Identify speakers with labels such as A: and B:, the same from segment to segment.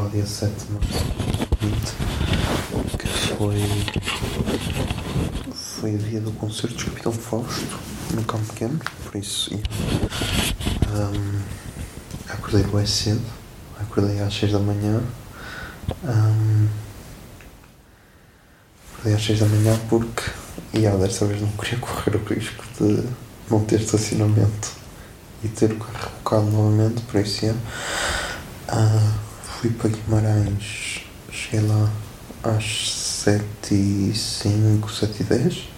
A: Vamos falar dia 7 de março de 2020, que foi, foi o dia do concerto de Capitão Fausto no Campo Pequeno, por isso yeah, um, acordei bem cedo, acordei às 6 da manhã. um, Acordei às 6 da manhã porque, e ah, desta vez não queria correr o risco de não ter estacionamento e ter o carro rebocado novamente, por isso é. Ah, fui para Guimarães, cheguei lá às 7 e 5, 7 e 10,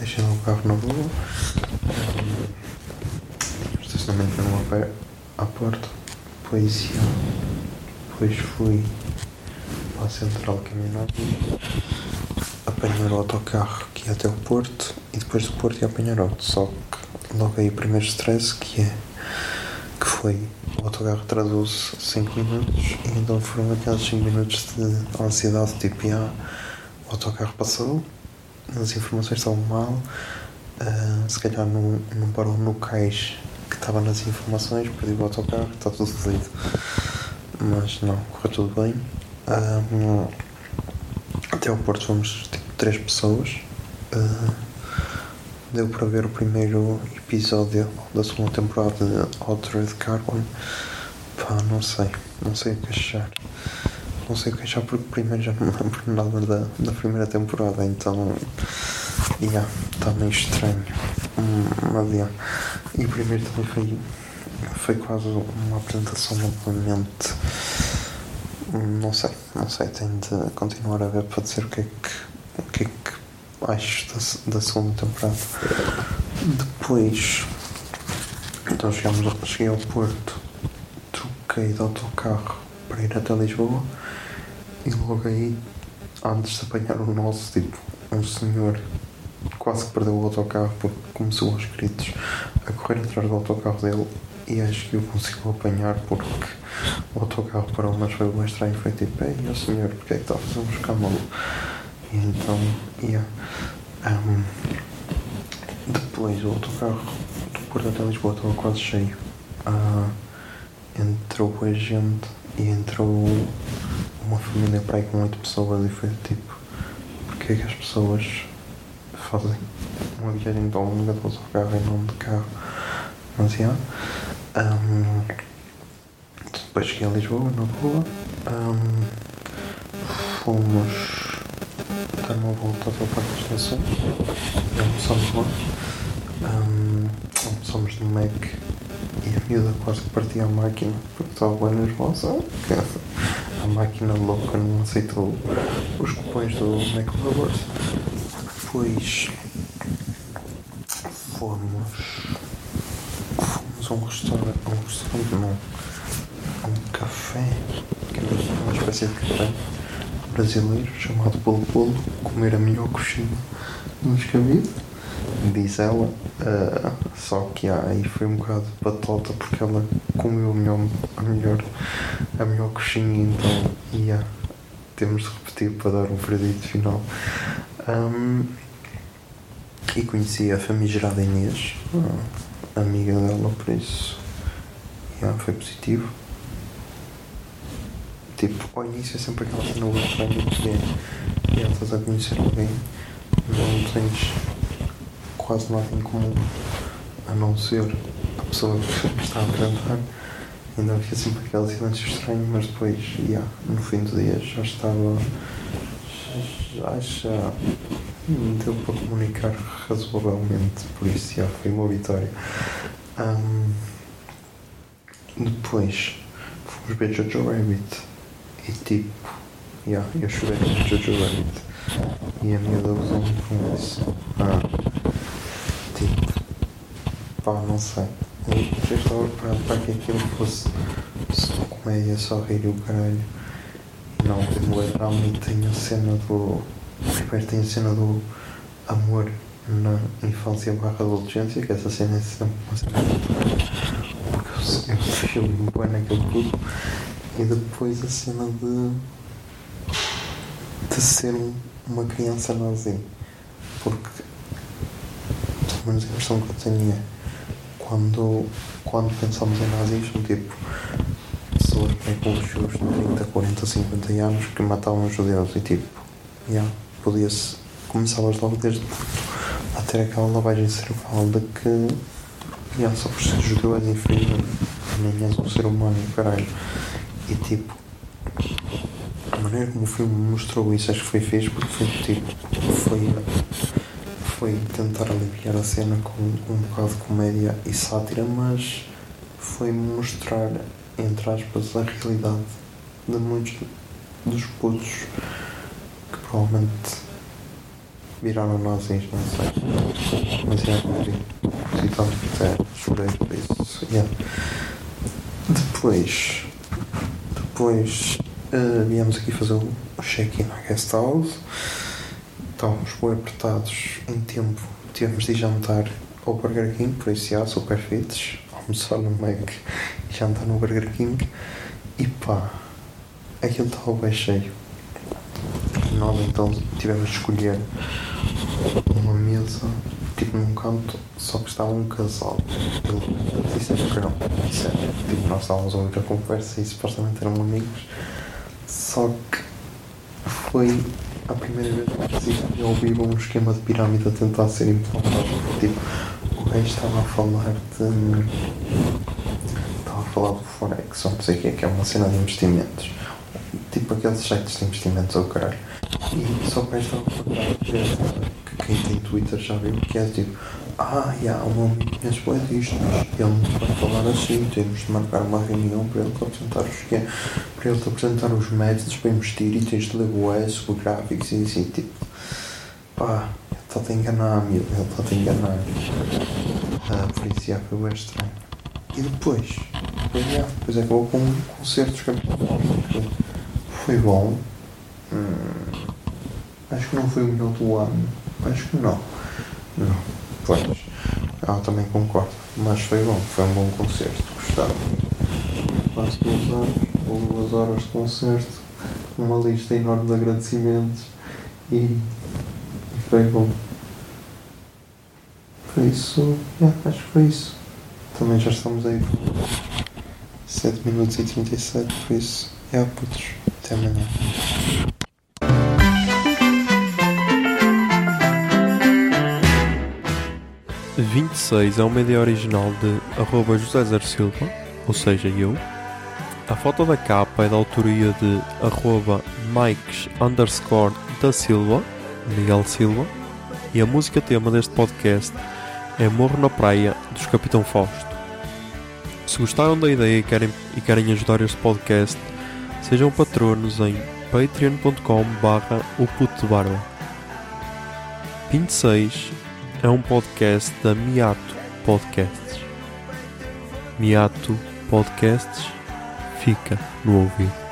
A: deixei lá o carro na rua, o estacionamento numa pé à porta, yeah, depois fui para a central caminhar. Apanhar o autocarro que ia até o Porto e depois do Porto ia apanhar outro. Só que logo aí o primeiro stress que é que foi o autocarro atrasou-se 5 minutos e então foram aqueles 5 minutos de ansiedade tipo ah, o autocarro passou, as informações estavam mal, ah, se calhar não, não parou no cais que estava nas informações, perdi o autocarro, está tudo fodido. Mas não, correu tudo bem. Ah, até ao Porto fomos tipo três pessoas. Ah, deu para ver o primeiro episódio da segunda temporada de Altered Carbon. Pá, não sei, não sei o que achar. Não sei o que achar porque primeiro já não me lembro nada da, da primeira temporada, então. Yeah, está meio estranho. Hum, mas yeah. E o primeiro também foi, foi quase uma apresentação novamente. Não sei, não sei, tenho de continuar a ver para dizer o que é que, o que, é que acho da, da segunda temporada. Depois, então chegamos, cheguei ao Porto, troquei de autocarro para ir até Lisboa e logo aí, antes de apanhar o nosso, tipo, um senhor quase que perdeu o autocarro porque começou aos gritos a correr atrás do autocarro dele e acho que o conseguiu apanhar porque o autocarro parou, mas foi bem estranho. Foi tipo, ei, ó senhor, porque é que está a fazer um escândalo? Então, yeah. Um, depois o autocarro do Porto até Lisboa estava quase cheio. Ah, entrou a gente e entrou uma família para aí com oito pessoas e foi tipo, porque é que as pessoas fazem uma viagem tão longa de autocarro e não de carro? Mas yeah. Um, depois cheguei a Lisboa, na boa. Um, fomos dar uma volta ao Parque das Estações. E almoçamos lá. Um, almoçamos no Mac e a miúda quase partia a máquina porque estava bem nervosa. A máquina louca não aceitou os cupões do Mac Lovers. Depois fomos fomos a um restaurante, a um restaurante não, a um café, que é uma espécie de café brasileiro chamado Bolo Bolo, comer a melhor coxinha do escabido, diz ela, ah, só que ah, aí foi um bocado patota porque ela comeu a melhor, a melhor, a melhor coxinha, então yeah, temos de repetir para dar um veredito final. Ahm, e conheci a famigerada Inês, ah, amiga dela, por isso yeah, foi positivo. Tipo, ao início é sempre aquela do estranho que é, yeah, estás a conhecer alguém, não tens quase nada em comum, a não ser a pessoa que está a cantar. Ainda havia sempre aquele silêncio estranho, mas depois, yeah, no fim do dia, já estava. Já, já deu para comunicar razoavelmente, por isso já foi uma vitória. Ahm, depois fomos ver Jojo Rabbit e tipo, yeah, eu chorei com Jojo Rabbit e a minha usou muito com isso. Ah, tipo, pá, não sei. Eu estava preparado para que aquilo fosse só comédia, só rir e o caralho. Não, o drama e tem a cena do. Primeiro tem a cena do amor na infância barra adolescência, que essa cena é sempre uma cena porque eu, eu filme muito bem naquele tudo. E depois a cena de. de ser um, uma criança nazi. Porque. Pelo menos a impressão que eu tenho é. Quando, quando pensamos em nazismo, tipo. pessoas bem com os seus 30, 40, 50 anos que matavam os judeus e tipo. Yeah, podia-se. começavas logo desde a ter aquela lavagem cerebral de que yeah, só por ser judeu és inferior, nem és um ser humano, caralho. E tipo, a maneira como o filme mostrou isso acho que foi fixe porque foi tipo, foi, foi tentar aliviar a cena com um bocado de comédia e sátira, mas foi mostrar, entre aspas, a realidade de muitos dos putos que provavelmente viraram nazis, não sei. Mas é, curti. Curti tanto que até chorei por isso. Yeah. Depois, depois uh, viemos aqui fazer o check-in à guest house. Estávamos bem apertados em tempo. Tivemos de jantar ao Burger King, por isso já, super fits. Almoçar no Mac e jantar no Burger King. E pá, aquilo estava bem cheio. Nós então tivemos de escolher uma mesa, tipo num canto, só que estava um casal. Ele disse que não, disseram, tipo, nós estávamos a ouvir a conversa e supostamente eram amigos, só que foi a primeira vez que eu ouvi um esquema de pirâmide a tentar ser implantado. Tipo, o rei estava a falar de. estava a falar do Forex, ou não sei o que é, que é uma cena de investimentos. Tipo aqueles sites de investimentos ao caralho. E só que estava a falar que quem tem Twitter já viu que é tipo, ah, já, o meu amigo conhece bué disto, mas ele não vai falar assim, temos de marcar uma reunião para ele te apresentar os que para ele te apresentar os métodos para investir e tens de ler bué sobre gráficos e assim, tipo, pá, ele está a enganar-me, ele está a enganar ah, por isso já foi bem estranho. E depois, depois, já, depois acabou com um concerto dos foi bom. Hum, acho que não foi o melhor do ano. Acho que não. Não. Pois. Ah, também concordo. Mas foi bom. Foi um bom concerto. Gostava. Quase duas horas. Ou duas horas de concerto. Uma lista enorme de agradecimentos. E, e foi bom. Foi isso. Yeah, acho que foi isso. Também já estamos aí por 7 minutos e 37, por isso. Yeah, putos. Até amanhã.
B: 26 é uma ideia original de arroba José Zer Silva, ou seja, eu. A foto da capa é da autoria de arroba Mikes underscore da Silva, Miguel Silva. E a música tema deste podcast é Morro na Praia, dos Capitão Fausto. Se gostaram da ideia e querem, e querem ajudar este podcast, sejam patronos em patreon.com barra o puto de barba. 26 é um podcast da Miato Podcasts. Miato Podcasts fica no ouvido.